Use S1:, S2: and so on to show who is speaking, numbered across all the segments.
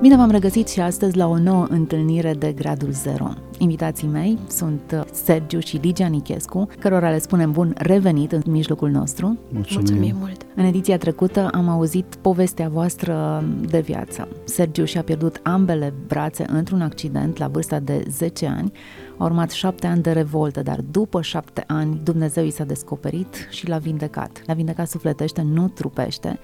S1: Bine v-am regăsit și astăzi la o nouă întâlnire de Gradul Zero. Invitații mei sunt uh, Sergiu și Ligia Nichescu, cărora le spunem bun revenit în mijlocul nostru.
S2: Mulțumim. Mulțumim mult!
S1: În ediția trecută am auzit povestea voastră de viață. Sergiu și-a pierdut ambele brațe într-un accident la vârsta de 10 ani. A urmat șapte ani de revoltă, dar după șapte ani Dumnezeu i s-a descoperit și l-a vindecat. L-a vindecat sufletește, nu trupește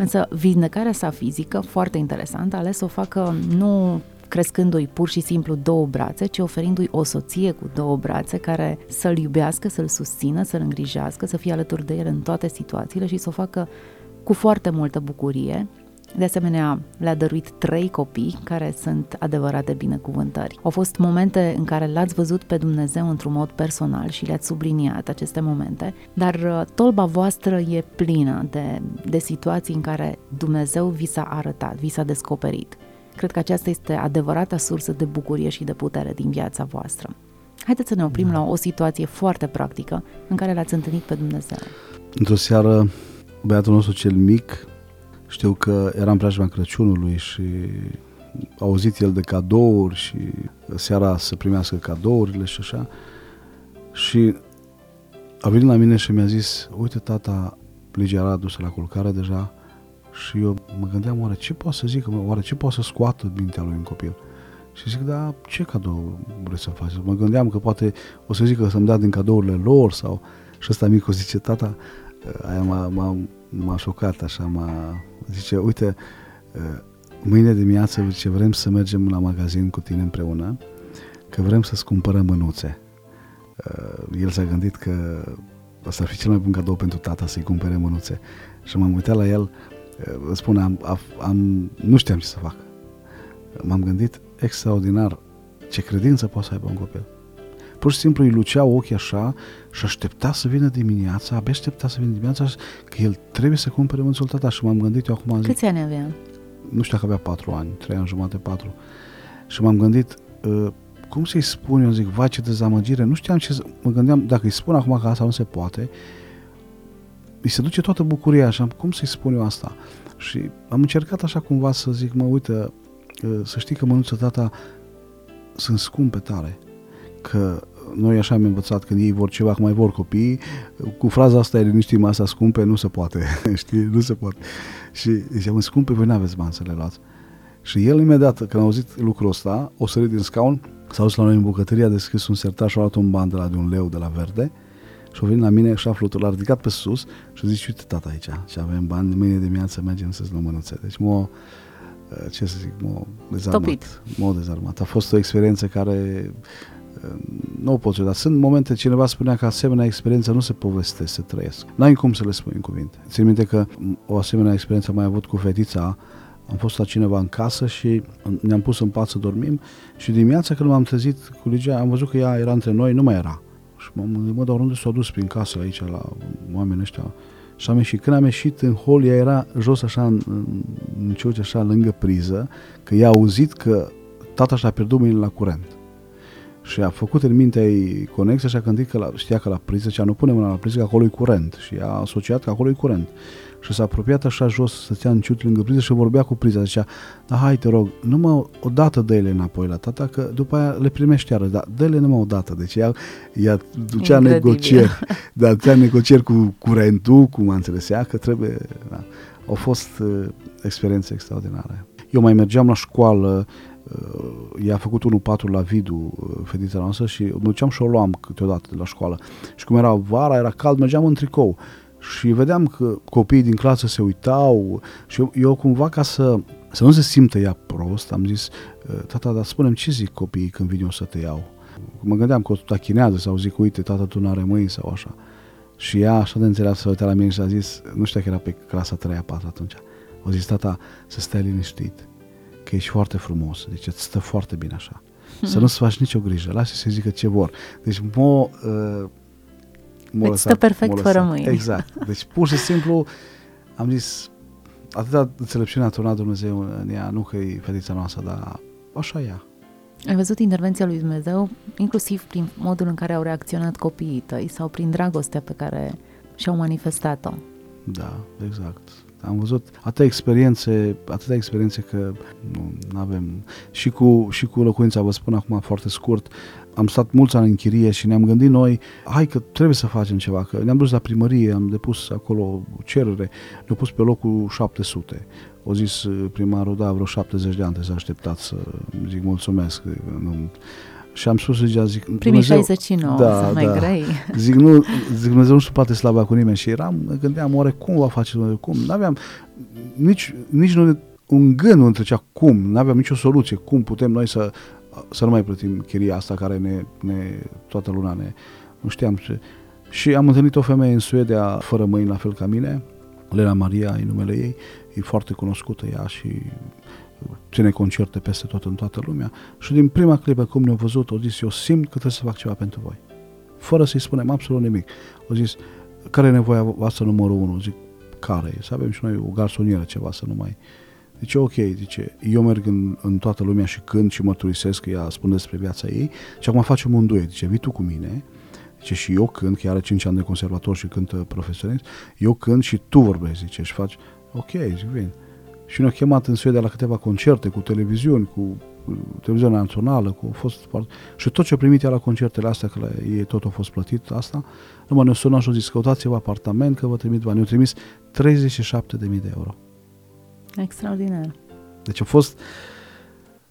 S1: Însă vindecarea sa fizică, foarte interesant, a ales să o facă nu crescându-i pur și simplu două brațe, ci oferindu-i o soție cu două brațe care să-l iubească, să-l susțină, să-l îngrijească, să fie alături de el în toate situațiile și să o facă cu foarte multă bucurie de asemenea, le-a dăruit trei copii care sunt adevărate binecuvântări. Au fost momente în care l-ați văzut pe Dumnezeu într-un mod personal și le-ați subliniat aceste momente, dar uh, tolba voastră e plină de, de situații în care Dumnezeu vi s-a arătat, vi s-a descoperit. Cred că aceasta este adevărata sursă de bucurie și de putere din viața voastră. Haideți să ne oprim da. la o situație foarte practică în care l-ați întâlnit pe Dumnezeu.
S2: Într-o seară, băiatul nostru cel mic știu că era în preajma Crăciunului și a auzit el de cadouri și seara să primească cadourile și așa. Și a venit la mine și mi-a zis, uite tata, Ligia era adusă la culcare deja și eu mă gândeam, oare ce poate să zică, oare ce poate să scoată mintea lui un copil? Și zic, da, ce cadou vreți să faceți? Mă gândeam că poate o să zică să-mi dea din cadourile lor sau... Și ăsta micul zice, tata, aia m-a, m-a, m-a șocat așa, m-a, zice, uite, uh, mâine dimineață ce vrem să mergem la magazin cu tine împreună, că vrem să-ți cumpărăm mânuțe. Uh, el s-a gândit că asta ar fi cel mai bun cadou pentru tata să-i cumpere mânuțe. Și m-am uitat la el, uh, spune, am, am, nu știam ce să fac. M-am gândit extraordinar ce credință poate să aibă un copil. Pur și simplu îi luceau ochii așa și aștepta să vină dimineața, abia aștepta să vină dimineața că el trebuie să cumpere mânțul tata și m-am gândit eu acum...
S1: Câți ani avea?
S2: Nu știu dacă avea patru ani, trei ani jumate, patru. Și m-am gândit, uh, cum să-i spun eu, zic, vai ce dezamăgire, nu știam ce să... Mă gândeam, dacă îi spun acum că asta nu se poate, îi se duce toată bucuria așa, cum să-i spun eu asta? Și am încercat așa cumva să zic, mă, uite, uh, să știi că mânuță tata sunt scumpe tare, că noi așa am învățat când ei vor ceva, că mai vor copii, cu fraza asta, e liniștim, asta scumpe, nu se poate, știi, nu se poate. Și ziceam, scumpe, voi n-aveți bani să le luați. Și el imediat, când a auzit lucrul ăsta, o sărit din scaun, s-a dus la noi în bucătărie, a deschis un sertar și a luat un ban de la de un leu de la verde și a venit la mine și a flutul, l-a ridicat pe sus și a zis, uite tata aici, și avem bani, mâine dimineață mergem să-ți luăm mânuțe. Deci m ce să zic, m-a dezarmat. M-a dezarmat. A fost o experiență care nu o pot dar sunt momente, cineva spunea că asemenea experiență nu se povestește, se trăiesc. N-ai cum să le spui în cuvinte. Țin minte că o asemenea experiență am mai avut cu fetița, am fost la cineva în casă și ne-am pus în pat să dormim și dimineața când m-am trezit cu Ligia, am văzut că ea era între noi, nu mai era. Și m-am gândit, mă, dar unde s-a dus prin casă aici la oamenii ăștia? Și am ieșit. Când am ieșit în hol, ea era jos așa în, în, în ciuci, așa lângă priză, că ea a auzit că tata și-a pierdut mâinile la curent și a făcut în mintea ei conexia și a gândit că la, știa că la priză, cea nu pune mâna la priză, că acolo e curent și a asociat că acolo e curent. Și s-a apropiat așa jos, stătea în ciut lângă priză și vorbea cu priza. Zicea, da, hai te rog, numai o dată dă ele înapoi la tata, că după aia le primești iară, dar dă-le numai o dată. Deci ea, ea ducea negocieri, da, ducea negocieri cu curentul, cum a înțeles ea, că trebuie, da. Au fost uh, experiențe extraordinare. Eu mai mergeam la școală, uh, i-a făcut 1-4 la Vidu, uh, fetița noastră, și mă duceam și o luam câteodată de la școală. Și cum era vara, era cald, mergeam în tricou. Și vedeam că copiii din clasă se uitau și eu, eu cumva ca să, să nu se simtă ea prost, am zis, uh, tata, dar spunem ce zic copiii când vin eu să te iau? Mă gândeam că o tachinează sau zic, uite, tata, tu n-are mâini sau așa. Și ea așa de înțeleasă să uita la mine și a zis, nu știu că era pe clasa 3 4 atunci. A zis, tata, să stai liniștit că ești foarte frumos, deci îți stă foarte bine așa. Mm-hmm. Să nu-ți faci nicio grijă, lasă să zică ce vor. Deci mă... Uh,
S1: m deci stă perfect fără mâini.
S2: Exact. Deci pur și simplu am zis, atâta înțelepciune a turnat Dumnezeu în ea, nu că e fetița noastră, dar așa ea.
S1: Ai văzut intervenția lui Dumnezeu, inclusiv prin modul în care au reacționat copiii tăi sau prin dragostea pe care și-au manifestat-o.
S2: Da, exact. Am văzut atâtea experiențe, atâtea experiențe că nu avem. Și cu, și cu locuința, vă spun acum foarte scurt, am stat mulți ani în chirie și ne-am gândit noi, hai că trebuie să facem ceva, că ne-am dus la primărie, am depus acolo cerere, ne-au pus pe locul 700. O zis primarul, da, vreo 70 de ani să așteptați să zic mulțumesc. Nu, și am spus zicea, zic,
S1: Primii Dumnezeu, 69, da, sunt mai da. grei.
S2: Zic, nu, zic, Dumnezeu nu se poate slava cu nimeni. Și eram, mă gândeam, oare cum va face Dumnezeu, cum? N-aveam nici, nici nu, un gând nu trecea cum, nu aveam nicio soluție, cum putem noi să, să nu mai plătim chiria asta care ne, ne toată luna ne, nu știam ce. Și am întâlnit o femeie în Suedia fără mâini, la fel ca mine, Lena Maria e numele ei, e foarte cunoscută ea și ține concerte peste tot în toată lumea și din prima clipă cum ne-au văzut, au zis, eu simt că trebuie să fac ceva pentru voi. Fără să-i spunem absolut nimic. Au zis, care e nevoia voastră numărul unu? Zic, care Să avem și noi o garsonieră, ceva să nu mai... Zice, ok, zice, eu merg în, în toată lumea și cânt și mărturisesc că ea spune despre viața ei și acum facem un duet. Zice, vii tu cu mine, zice, și eu cânt, că are 5 ani de conservator și cântă profesionist, eu cânt și tu vorbești, zice, și faci, ok, zic, vin și ne-au chemat în Suedia la câteva concerte cu televiziuni, cu televiziunea națională, cu fost și tot ce a primit ea la concertele astea, că la ei tot a fost plătit asta, numai ne-a sunat și a zis, căutați-vă apartament, că vă trimit bani. Ne-au trimis 37.000 de euro.
S1: Extraordinar.
S2: Deci a fost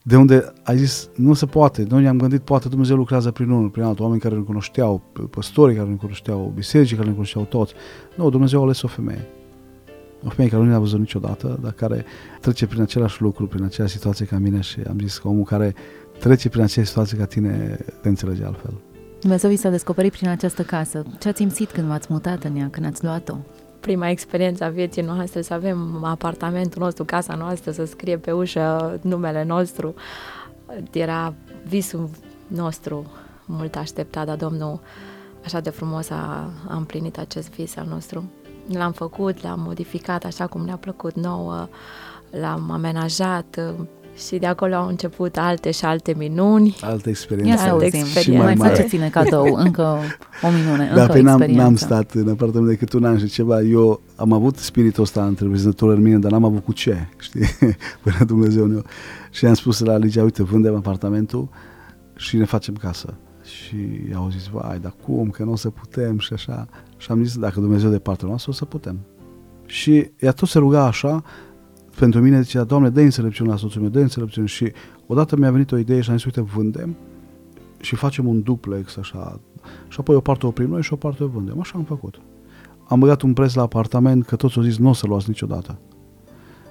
S2: de unde ai zis, nu se poate. Noi ne-am gândit, poate Dumnezeu lucrează prin unul, prin altul, oameni care ne cunoșteau, păstorii care ne cunoșteau, bisericii care ne cunoșteau toți. Nu, Dumnezeu a ales o femeie o femeie care nu ne-a văzut niciodată, dar care trece prin același lucru, prin aceeași situație ca mine și am zis că omul care trece prin aceeași situație ca tine te înțelege altfel.
S1: Dumnezeu vi s-a descoperit prin această casă. Ce ați simțit când v-ați mutat în ea, când ați luat-o?
S3: Prima experiență a vieții noastre, să avem apartamentul nostru, casa noastră, să scrie pe ușă numele nostru. Era visul nostru mult așteptat, dar Domnul așa de frumos a, a împlinit acest vis al nostru l-am făcut, l-am modificat așa cum ne-a plăcut nouă, l-am amenajat și de acolo au început alte și alte minuni.
S2: Alte experiențe.
S1: Ia să auzim. Experiențe. mai, mai faceți-ne cadou, încă o minune,
S2: da,
S1: încă
S2: pe
S1: o
S2: n-am, n-am stat în apartament decât un an și ceva. Eu am avut spiritul ăsta întreprinzător în mine, dar n-am avut cu ce, știi? Până Dumnezeu ne Și am spus la Ligia, uite, vândem apartamentul și ne facem casă. Și au zis, vai, dar cum, că nu o să putem și așa. Și am zis, dacă Dumnezeu de partea noastră, o să putem. Și ea tot se ruga așa, pentru mine zicea, Doamne, dă înțelepciune la soțul meu, dă înțelepciune. Și odată mi-a venit o idee și am zis, uite, vândem și facem un duplex așa. Și apoi o parte o oprim noi și o parte o vândem. Așa am făcut. Am băgat un preț la apartament, că toți au zis, nu o să luați niciodată.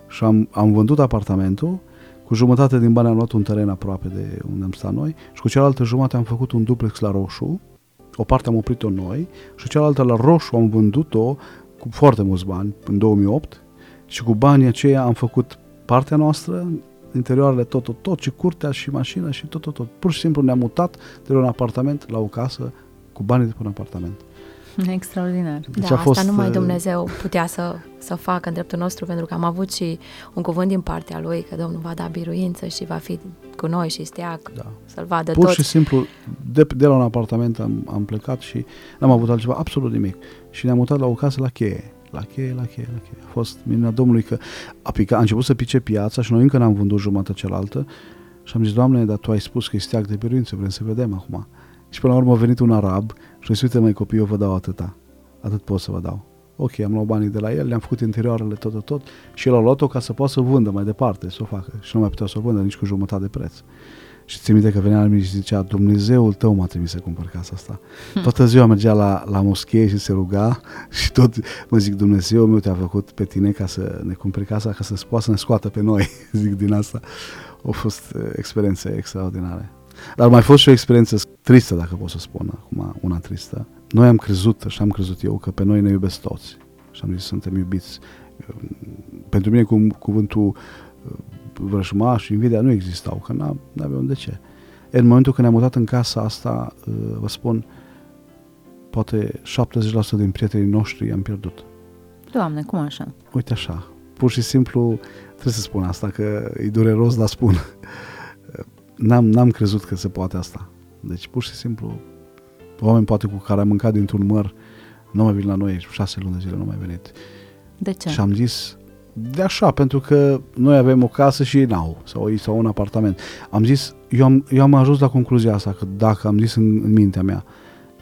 S2: Și am, am vândut apartamentul, cu jumătate din bani am luat un teren aproape de unde am stat noi și cu cealaltă jumătate am făcut un duplex la roșu o parte am oprit-o noi și cealaltă la roșu am vândut-o cu foarte mulți bani în 2008 și cu banii aceia am făcut partea noastră, interioarele tot, tot, tot, și curtea și mașina și tot, tot, tot. Pur și simplu ne-am mutat de la un apartament la o casă cu banii de pe un apartament.
S1: Extraordinar.
S3: Deci da, a fost, asta numai uh, Dumnezeu putea să, să facă în dreptul nostru, pentru că am avut și un cuvânt din partea Lui, că Domnul va da biruință și va fi cu noi și steag, da. să-L vadă
S2: Pur
S3: toți.
S2: și simplu, de, de la un apartament am, am plecat și n-am avut altceva, absolut nimic. Și ne-am mutat la o casă la cheie. La cheie, la cheie, la cheie. A fost minunea Domnului că a, pica, a început să pice piața și noi încă n-am vândut jumătatea cealaltă și am zis, Doamne, dar Tu ai spus că e steag de biruință, vrem să vedem acum. Și până la urmă a venit un arab și zis, uite mai copii, eu vă dau atâta. Atât pot să vă dau. Ok, am luat banii de la el, le-am făcut interioarele tot, tot, tot și el a luat-o ca să poată să vândă mai departe, să o facă. Și nu mai putea să o vândă nici cu jumătate de preț. Și ți minte că venea la mine și zicea, Dumnezeul tău m-a trimis să cumpăr casa asta. Hmm. Toată ziua mergea la, la moschee și se ruga și tot mă zic, Dumnezeu meu te-a făcut pe tine ca să ne cumperi casa, ca să poată să ne scoată pe noi, zic din asta. Au fost uh, experiențe extraordinare. Dar mai fost și o experiență tristă, dacă pot să spun acum, una tristă. Noi am crezut, și am crezut eu, că pe noi ne iubesc toți. Și am zis, suntem iubiți. Pentru mine cu, cuvântul uh, vrăjmaș și invidia nu existau, că n aveam de ce. În momentul când ne-am mutat în casa asta, uh, vă spun, poate 70% din prietenii noștri i-am pierdut.
S1: Doamne, cum așa?
S2: Uite așa. Pur și simplu, trebuie să spun asta, că e dureros, dar spun n-am, n-am crezut că se poate asta. Deci, pur și simplu, oameni poate cu care am mâncat dintr-un măr, nu mai vin la noi, șase luni de zile nu mai venit.
S1: De ce?
S2: Și am zis, de așa, pentru că noi avem o casă și ei n-au, sau ei sau un apartament. Am zis, eu am, eu am ajuns la concluzia asta, că dacă am zis în, în mintea mea,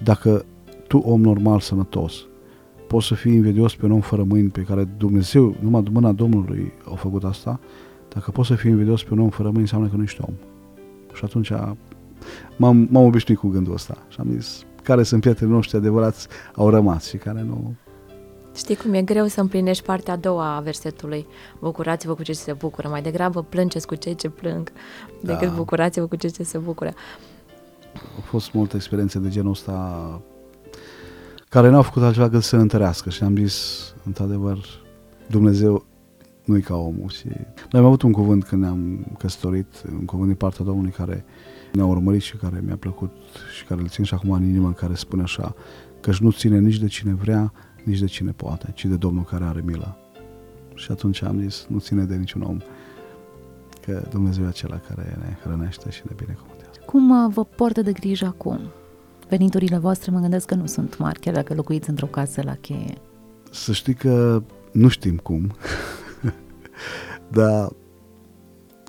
S2: dacă tu, om normal, sănătos, poți să fii invidios pe un om fără mâini pe care Dumnezeu, numai mâna Domnului a făcut asta, dacă poți să fii invidios pe un om fără mâini, înseamnă că nu ești om. Și atunci m-am, m-am obișnuit cu gândul ăsta și am zis, care sunt prietenii noștri adevărați au rămas și care nu...
S3: Știi cum e greu să împlinești partea a doua a versetului. Bucurați-vă cu cei ce se bucură. Mai degrabă plângeți cu cei ce plâng decât da. bucurați-vă cu cei ce se bucură.
S2: Au fost multe experiențe de genul ăsta care n-au făcut altceva decât să întărească și am zis, într-adevăr, Dumnezeu nu-i ca omul. Și noi am avut un cuvânt când ne-am căsătorit, un cuvânt din partea Domnului care ne-a urmărit și care mi-a plăcut și care îl țin și acum în inimă, care spune așa, că nu ține nici de cine vrea, nici de cine poate, ci de Domnul care are milă. Și atunci am zis, nu ține de niciun om, că Dumnezeu e acela care ne hrănește și ne binecuvântează.
S1: Cum uh, vă poartă de grijă acum? Veniturile voastre mă gândesc că nu sunt mari, chiar dacă locuiți într-o casă la cheie.
S2: Să știi că nu știm cum, dar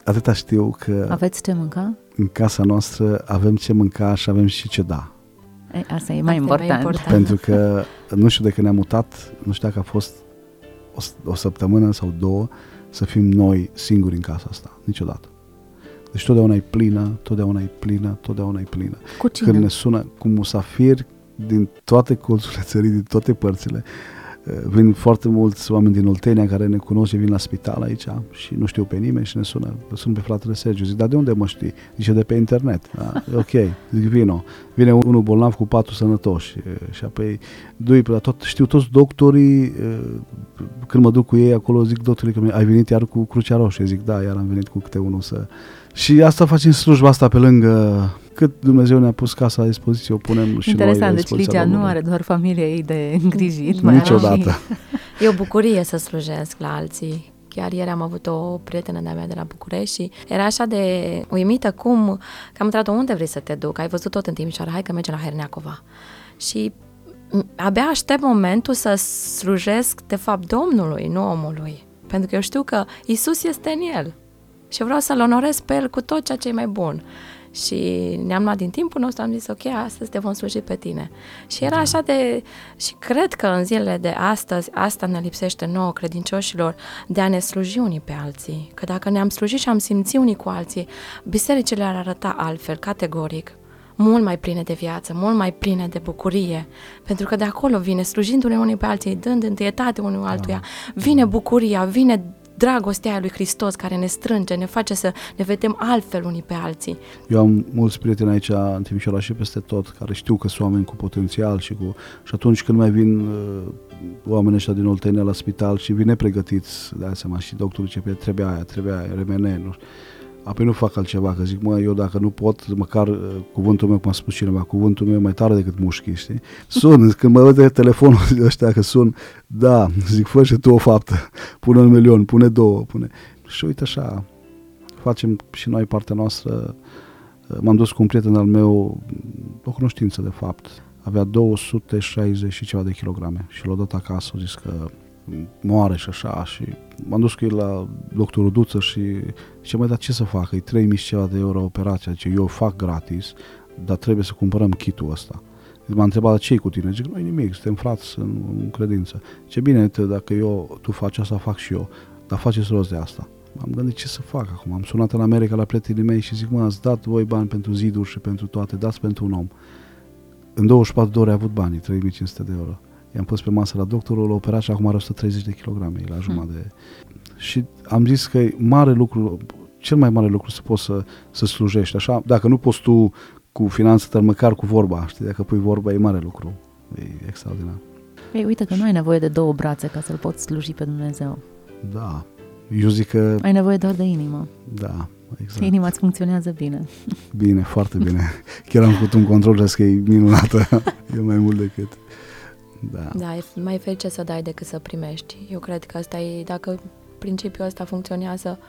S2: atâta știu că...
S1: Aveți ce mânca?
S2: În casa noastră avem ce mânca și avem și ce da.
S1: E, asta e mai, asta important. mai important.
S2: Pentru că nu știu de când ne-am mutat, nu știu dacă a fost o, o săptămână sau două, să fim noi singuri în casa asta. Niciodată. Deci totdeauna e plină, totdeauna e plină, totdeauna e plină.
S1: Cu cine?
S2: Când ne sună cu musafiri din toate colțurile țării, din toate părțile, Eh, vin foarte mulți oameni din Oltenia care ne cunosc și vin la spital aici și nu știu pe nimeni și ne sună. Sunt pe fratele Sergiu. Zic, dar de unde mă știi? Zice, de pe internet. Da, ok, zic, vino. Vine unul bolnav cu patru sănătoși eh, și apoi doi, la tot, știu toți doctorii, eh, când mă duc cu ei acolo, zic doctorii că ai venit iar cu Crucea Roșie. Zic, da, iar am venit cu câte unul să... Și asta facem slujba asta pe lângă cât Dumnezeu ne-a pus casa la dispoziție, o punem și
S1: Interesant,
S2: noi
S1: deci Ligia nu are doar familia ei de îngrijit.
S2: Niciodată.
S3: E o bucurie să slujesc la alții. Chiar ieri am avut o prietenă de-a mea de la București și era așa de uimită cum, că am întrebat unde vrei să te duc, ai văzut tot în Timișoara, hai că mergem la Herneacova. Și abia aștept momentul să slujesc, de fapt, Domnului, nu omului. Pentru că eu știu că Isus este în el. Și vreau să-L onorez pe El cu tot ceea ce e mai bun și ne-am luat din timpul nostru, am zis, ok, astăzi te vom sluji pe tine. Și era da. așa de... și cred că în zilele de astăzi, asta ne lipsește nouă credincioșilor, de a ne sluji unii pe alții. Că dacă ne-am slujit și am simțit unii cu alții, bisericile ar arăta altfel, categoric mult mai pline de viață, mult mai pline de bucurie, pentru că de acolo vine, slujindu-ne unii pe alții, dând întâietate unul altuia, da. vine bucuria, vine dragostea aia lui Hristos care ne strânge, ne face să ne vedem altfel unii pe alții.
S2: Eu am mulți prieteni aici în Timișoara și peste tot care știu că sunt oameni cu potențial și cu... Și atunci când mai vin uh, oamenii ăștia din Oltenia la spital și vine pregătiți, de seama, și doctorul ce trebuia aia, trebuia aia, remene, nu știu apoi nu fac altceva, că zic, mă, eu dacă nu pot, măcar uh, cuvântul meu, cum a spus cineva, cuvântul meu e mai tare decât mușchii, știi? Sun, când mă văd telefonul ăștia că sun, da, zic, fă și tu o faptă, pune un milion, pune două, pune... Și uite așa, facem și noi partea noastră. Uh, m-am dus cu un prieten al meu, o cunoștință de fapt, avea 260 și ceva de kilograme și l-a dat acasă, a zis că moare și așa și m-am dus cu el la doctorul Duță și ce mai dat ce să facă, e 3000 ceva de euro operația, ce eu fac gratis, dar trebuie să cumpărăm kitul ăsta. M-a întrebat ce cu tine? Zic, nu nimic, suntem frați în, în credință. Ce bine, te, dacă eu, tu faci asta, fac și eu, dar faceți rost de asta. M-am gândit ce să fac acum. Am sunat în America la prietenii mei și zic, mă, ați dat voi bani pentru ziduri și pentru toate, dați pentru un om. În 24 de ore a avut banii, 3500 de euro. I-am pus pe masă la doctorul, l-a operat și acum are 130 de kilograme, la jumătate de... Și am zis că e mare lucru, cel mai mare lucru să poți să, să slujești, așa, dacă nu poți tu cu finanțe, dar măcar cu vorba, știi, dacă pui vorba e mare lucru, e extraordinar.
S1: Ei, uite că nu ai nevoie de două brațe ca să-L poți sluji pe Dumnezeu.
S2: Da, eu zic că...
S1: Ai nevoie doar de inimă.
S2: Da, exact.
S1: Inima îți funcționează bine.
S2: Bine, foarte bine. Chiar am făcut un control, că e minunată. e mai mult decât... Da.
S3: Da, e mai ferice să dai decât să primești. Eu cred că asta e, dacă principiul ăsta funcționează,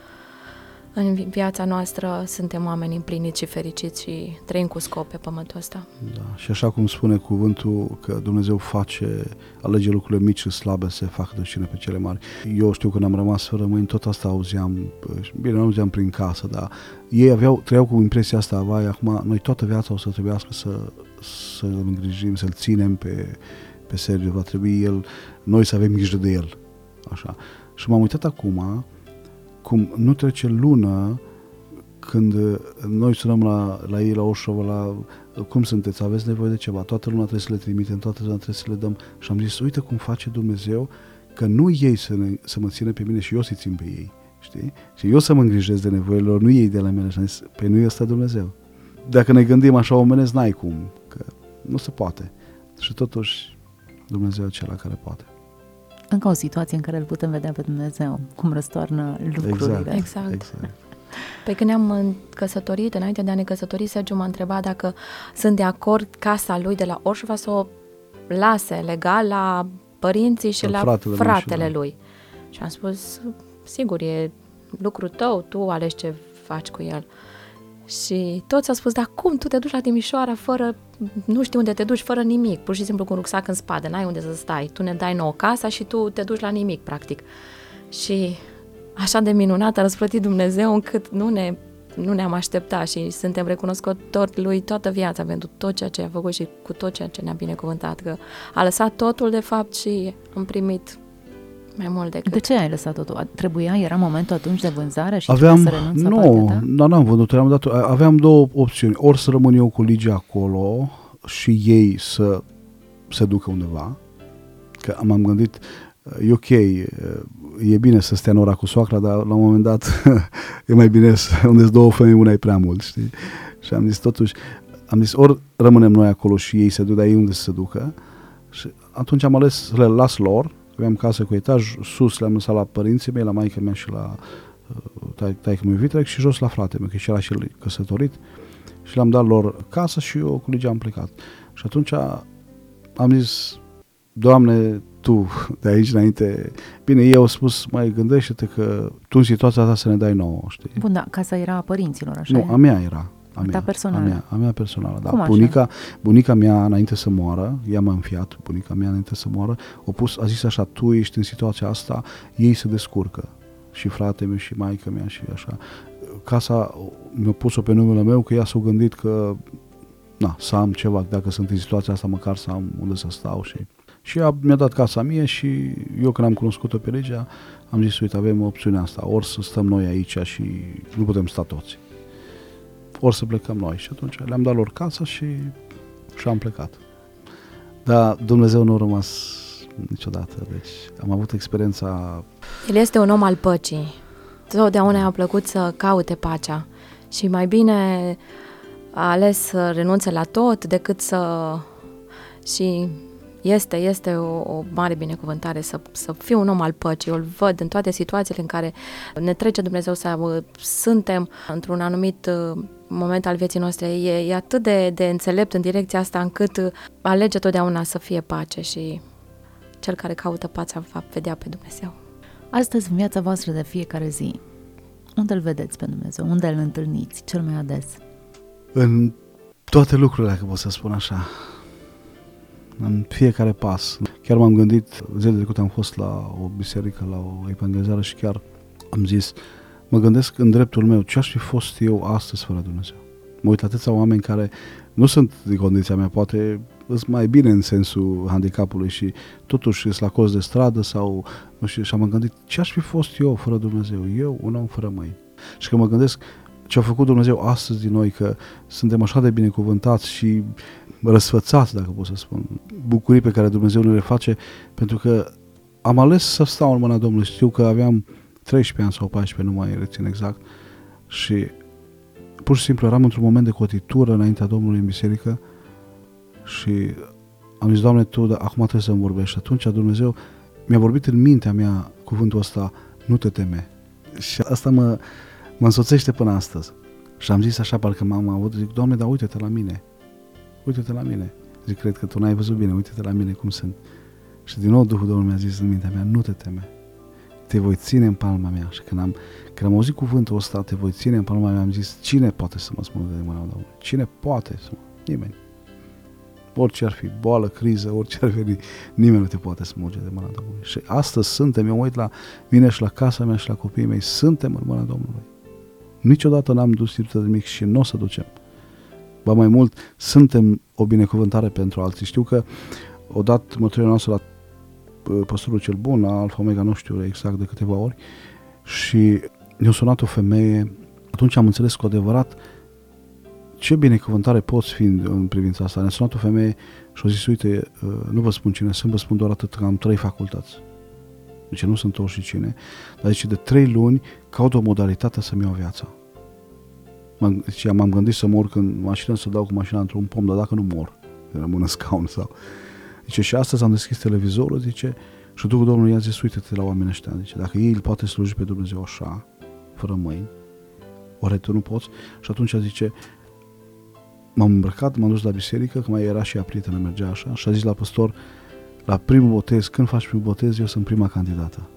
S3: în viața noastră suntem oameni împliniți și fericiți și trăim cu scop pe pământul ăsta.
S2: Da. Și așa cum spune cuvântul că Dumnezeu face, alege lucrurile mici și slabe să facă de pe cele mari. Eu știu că am rămas fără mâini, tot asta auzeam, bine, nu auzeam prin casă, dar ei aveau, trăiau cu impresia asta, vai, acum noi toată viața o să trebuiască să, să îngrijim, să-l ținem pe, pe Sergiu, va trebui el, noi să avem grijă de el. Așa. Și m-am uitat acum, cum nu trece lună când noi sunăm la, la ei la Oșova, la cum sunteți, aveți nevoie de ceva, toată luna trebuie să le trimitem, toată luna trebuie să le dăm și am zis, uite cum face Dumnezeu că nu ei să, ne, să mă țină pe mine și eu să-i țin pe ei, știi? Și eu să mă îngrijesc de nevoile lor, nu ei de la mine și am zis, pe păi nu ăsta Dumnezeu. Dacă ne gândim așa omenesc, n-ai cum, că nu se poate. Și totuși Dumnezeu e acela care poate
S1: încă o situație în care îl putem vedea pe Dumnezeu, cum răstoarnă lucrurile.
S2: Exact. exact. exact.
S3: Pe când ne-am căsătorit, înainte de a ne căsători, Sergiu m-a întrebat dacă sunt de acord casa lui de la Orșova să o lase legal la părinții și la, la fratele, fratele lui. lui. Și am spus, sigur, e lucru tău, tu alegi ce faci cu el. Și toți au spus, dar cum tu te duci la Timișoara fără, nu știu unde te duci, fără nimic, pur și simplu cu un rucsac în spate, n-ai unde să stai. Tu ne dai nouă casa și tu te duci la nimic, practic. Și așa de minunat a răsplătit Dumnezeu încât nu ne nu ne-am așteptat și suntem recunoscători lui toată viața pentru tot ceea ce a făcut și cu tot ceea ce ne-a binecuvântat, că a lăsat totul de fapt și am primit mai mult decât...
S1: De ce ai lăsat totul? Trebuia, era momentul atunci de vânzare și
S2: aveam,
S1: să renunți
S2: Nu, nu n-am vândut, am dat, aveam două opțiuni. Ori să rămân eu cu Ligia acolo și ei să se ducă undeva, că m-am gândit, e ok, e bine să stea în ora cu soacra, dar la un moment dat e mai bine să unde două femei, una e prea mult, știi? Și am zis totuși, am zis ori rămânem noi acolo și ei se duc, dar ei unde să se ducă? Și atunci am ales să le las lor, aveam casă cu etaj, sus le-am lăsat la părinții mei, la maica mea și la uh, taică meu vitrec și jos la frate meu, că și era și el căsătorit și le-am dat lor casă și eu cu Ligia am plecat. Și atunci am zis, Doamne, Tu de aici înainte, bine, ei au spus, mai gândește-te că tu în situația ta să ne dai nouă, știi?
S1: Bun, da, casa era a părinților, așa
S2: Nu,
S1: e?
S2: a mea era.
S1: A mea, personală.
S2: A mea, a mea personală, da.
S1: Cum așa?
S2: bunica, bunica mea, înainte să moară, ea m-a înfiat, bunica mea, înainte să moară, a, pus, a zis așa, tu ești în situația asta, ei se descurcă. Și frate meu și maica mea și așa. Casa mi-a pus-o pe numele meu că ea s-a gândit că na, să am ceva, dacă sunt în situația asta, măcar să am unde să stau și... Și ea mi-a dat casa mie și eu când am cunoscut-o pe legea, am zis, uite, avem opțiunea asta, ori să stăm noi aici și nu putem sta toți ori să plecăm noi. Și atunci le-am dat lor casa și, și am plecat. Dar Dumnezeu nu a rămas niciodată. Deci am avut experiența...
S3: El este un om al păcii. Totdeauna a plăcut să caute pacea. Și mai bine a ales să renunțe la tot decât să... Și este, este o, o mare binecuvântare să, să fiu un om al păcii. Eu îl văd în toate situațiile în care ne trece Dumnezeu să suntem într-un anumit uh, moment al vieții noastre. E, e atât de, de înțelept în direcția asta încât alege totdeauna să fie pace și cel care caută pacea va vedea pe Dumnezeu.
S1: Astăzi, în viața voastră de fiecare zi, unde îl vedeți pe Dumnezeu? Unde îl întâlniți cel mai ades?
S2: În toate lucrurile, dacă pot să spun așa în fiecare pas. Chiar m-am gândit, zilele trecute am fost la o biserică, la o evangelizare și chiar am zis, mă gândesc în dreptul meu, ce aș fi fost eu astăzi fără Dumnezeu? Mă uit atâția oameni care nu sunt din condiția mea, poate sunt mai bine în sensul handicapului și totuși sunt la cost de stradă sau, nu știu, și am gândit, ce aș fi fost eu fără Dumnezeu? Eu, un om fără mâini. Și că mă gândesc ce a făcut Dumnezeu astăzi din noi, că suntem așa de binecuvântați și răsfățat, dacă pot să spun, bucurii pe care Dumnezeu ne le face, pentru că am ales să stau în mâna Domnului. Știu că aveam 13 ani sau 14, nu mai rețin exact, și pur și simplu eram într-un moment de cotitură înaintea Domnului în biserică și am zis, Doamne, Tu, dar acum trebuie să-mi vorbești. Și atunci Dumnezeu mi-a vorbit în mintea mea cuvântul ăsta, nu te teme. Și asta mă, mă însoțește până astăzi. Și am zis așa, parcă m-am avut, zic, Doamne, dar uite-te la mine uite-te la mine. Zic, cred că tu n-ai văzut bine, uite-te la mine cum sunt. Și din nou Duhul Domnului mi-a zis în mintea mea, nu te teme. te voi ține în palma mea. Și când am, când am auzit cuvântul ăsta, te voi ține în palma mea, am zis, cine poate să mă smulgă de mâna Domnului? Cine poate să mă? Nimeni. Orice ar fi boală, criză, orice ar veni, nimeni nu te poate smulge de mâna Domnului. Și astăzi suntem, eu mă uit la mine și la casa mea și la copiii mei, suntem în mâna Domnului. Niciodată n-am dus lipsă de mic și nu o să ducem. Ba mai mult, suntem o binecuvântare pentru alții. Știu că odată măturile noastră la uh, păstorul cel bun, la Alfa Omega, nu știu exact de câteva ori, și ne-a sunat o femeie, atunci am înțeles cu adevărat ce binecuvântare poți fi în privința asta. Ne-a sunat o femeie și a zis, uite, uh, nu vă spun cine sunt, vă spun doar atât că am trei facultăți. Deci nu sunt și cine, dar zice, de trei luni caut o modalitate să-mi iau viața. M-am, zice, m-am gândit să mor în mașină, să dau cu mașina într-un pom, dar dacă nu mor, rămân în scaun sau... Zice, și astăzi am deschis televizorul, zice, și Duhul Domnului i-a zis, uite-te la oamenii ăștia, zice, dacă ei îl poate sluji pe Dumnezeu așa, fără mâini, oare tu nu poți? Și atunci zice, m-am îmbrăcat, m-am dus la biserică, că mai era și ea prietenă, mergea așa, și a zis la păstor, la primul botez, când faci primul botez, eu sunt prima candidată.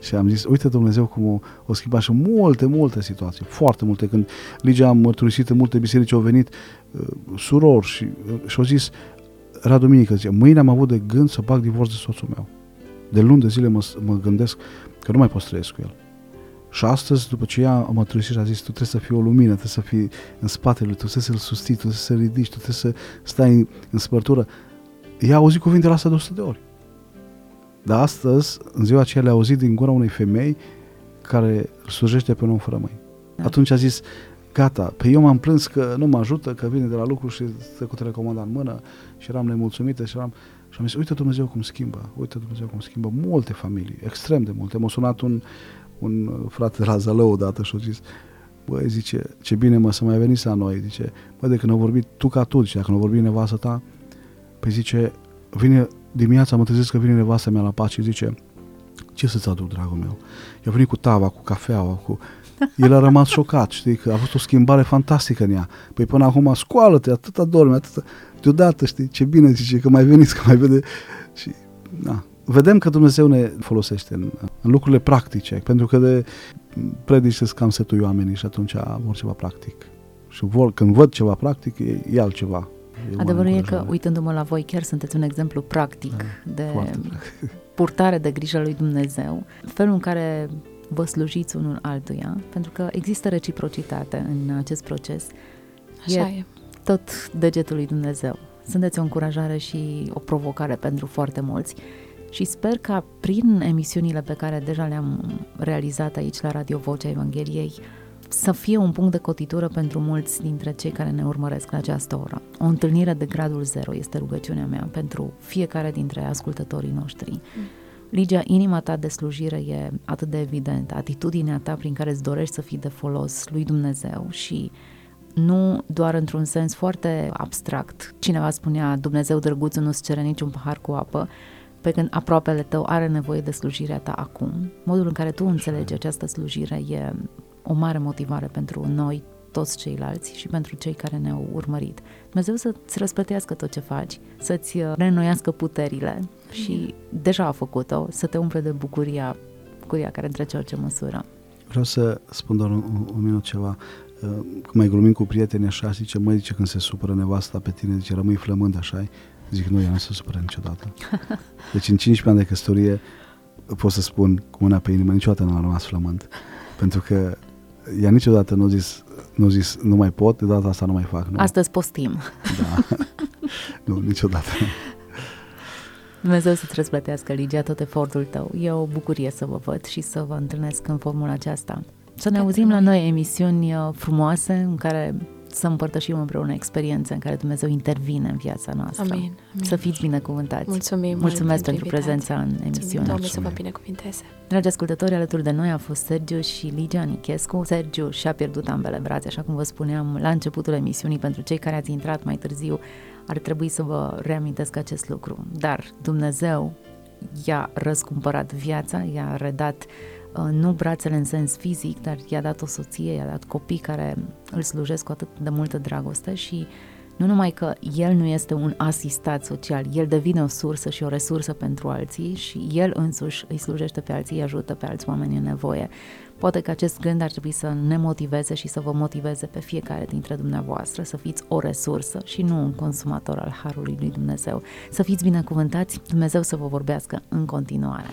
S2: Și am zis, uite Dumnezeu cum o, o schimba și multe, multe situații, foarte multe. Când Ligia a mărturisit în multe biserici, au venit uh, surori și, uh, și au zis, era duminică, zice, mâine am avut de gând să bag divorț de soțul meu. De luni de zile mă, mă gândesc că nu mai pot trăiesc cu el. Și astăzi, după ce ea a mărturisit și a zis, tu trebuie să fii o lumină, trebuie să fii în spatele lui, tu trebuie să-l susții, tu trebuie să ridici, tu trebuie să stai în, în spărtură. Ea a auzit cuvintele astea de 100 de ori. Dar astăzi, în ziua aceea, le-a auzit din gura unei femei care îl slujește pe un om fără mâini. Da. Atunci a zis, gata, pe eu m-am plâns că nu mă ajută, că vine de la lucru și stă cu telecomanda în mână și eram nemulțumită și eram... Și am zis, uite Dumnezeu cum schimbă, uite Dumnezeu cum schimbă multe familii, extrem de multe. M-a sunat un, un frate de la Zălău odată și a zis, băi, zice, ce bine mă să mai veniți la noi, zice, băi, de când au vorbit tu ca tu, zice, dacă nu vorbi nevastă ta, păi zice, vine dimineața, mă trezesc că vine nevastă mea la pace și zice, ce să-ți aduc, dragul meu? Eu venit cu tava, cu cafeaua, cu... El a rămas șocat, știi, că a fost o schimbare fantastică în ea. Păi până acum, scoală-te, atâta dorme, atâta... Deodată, știi, ce bine zice, că mai veniți, că mai vede... Și, na, vedem că Dumnezeu ne folosește în, în lucrurile practice, pentru că de predici cam setui oamenii și atunci vor ceva practic. Și vor, când văd ceva practic, e, e altceva.
S1: E Adevărul e că, uitându-mă la voi, chiar sunteți un exemplu practic da, de purtare de grijă lui Dumnezeu, felul în care vă slujiți unul altuia, pentru că există reciprocitate în acest proces.
S3: Așa e, e.
S1: tot degetul lui Dumnezeu. Sunteți o încurajare și o provocare pentru foarte mulți și sper ca prin emisiunile pe care deja le-am realizat aici la Radio Vocea Evangheliei să fie un punct de cotitură pentru mulți dintre cei care ne urmăresc la această oră. O întâlnire de gradul zero este rugăciunea mea pentru fiecare dintre ascultătorii noștri. Mm. Ligia, inima ta de slujire e atât de evidentă, atitudinea ta prin care îți dorești să fii de folos lui Dumnezeu și nu doar într-un sens foarte abstract. Cineva spunea, Dumnezeu drăguț nu-ți cere niciun pahar cu apă, pe când aproapele tău are nevoie de slujirea ta acum. Modul în care tu înțelegi această slujire e o mare motivare pentru noi, toți ceilalți și pentru cei care ne-au urmărit. Dumnezeu să-ți răsplătească tot ce faci, să-ți reînnoiască puterile și deja a făcut-o, să te umple de bucuria, bucuria care întrece orice măsură.
S2: Vreau să spun doar un, un minut ceva. Uh, când mai glumim cu prieteni așa, zice, măi, zice, când se supără nevasta pe tine, zice, rămâi flămând așa Zic, nu, ea nu se supără niciodată. Deci în 15 ani de căsătorie pot să spun cu mâna pe inimă, niciodată nu a rămas flământ. Pentru că ea niciodată nu a zis, nu, zis, nu mai pot, de data asta nu mai fac. Nu.
S1: Astăzi postim.
S2: Da. nu, niciodată.
S1: Dumnezeu să-ți răsplătească, Ligia, tot efortul tău. E o bucurie să vă văd și să vă întâlnesc în formula aceasta. Să ne auzim la noi emisiuni uh, frumoase în care să împărtășim împreună experiențe în care Dumnezeu intervine în viața noastră.
S3: Amin. amin.
S1: Să fiți binecuvântați.
S3: Mulțumim.
S1: Mulțumesc pentru prezența în emisiune.
S3: Doamne să vă binecuvinteze.
S1: Dragi ascultători, alături de noi a fost Sergiu și Ligia Nichescu. Sergiu și-a pierdut ambele brațe, așa cum vă spuneam la începutul emisiunii, pentru cei care ați intrat mai târziu, ar trebui să vă reamintesc acest lucru. Dar Dumnezeu i-a răscumpărat viața, i-a redat Uh, nu brațele în sens fizic, dar i-a dat o soție, i-a dat copii care îl slujesc cu atât de multă dragoste și Nu numai că el nu este un asistat social, el devine o sursă și o resursă pentru alții și el însuși îi slujește pe alții, îi ajută pe alți oameni în nevoie. Poate că acest gând ar trebui să ne motiveze și să vă motiveze pe fiecare dintre dumneavoastră să fiți o resursă și nu un consumator al Harului lui Dumnezeu. Să fiți binecuvântați, Dumnezeu să vă vorbească în continuare.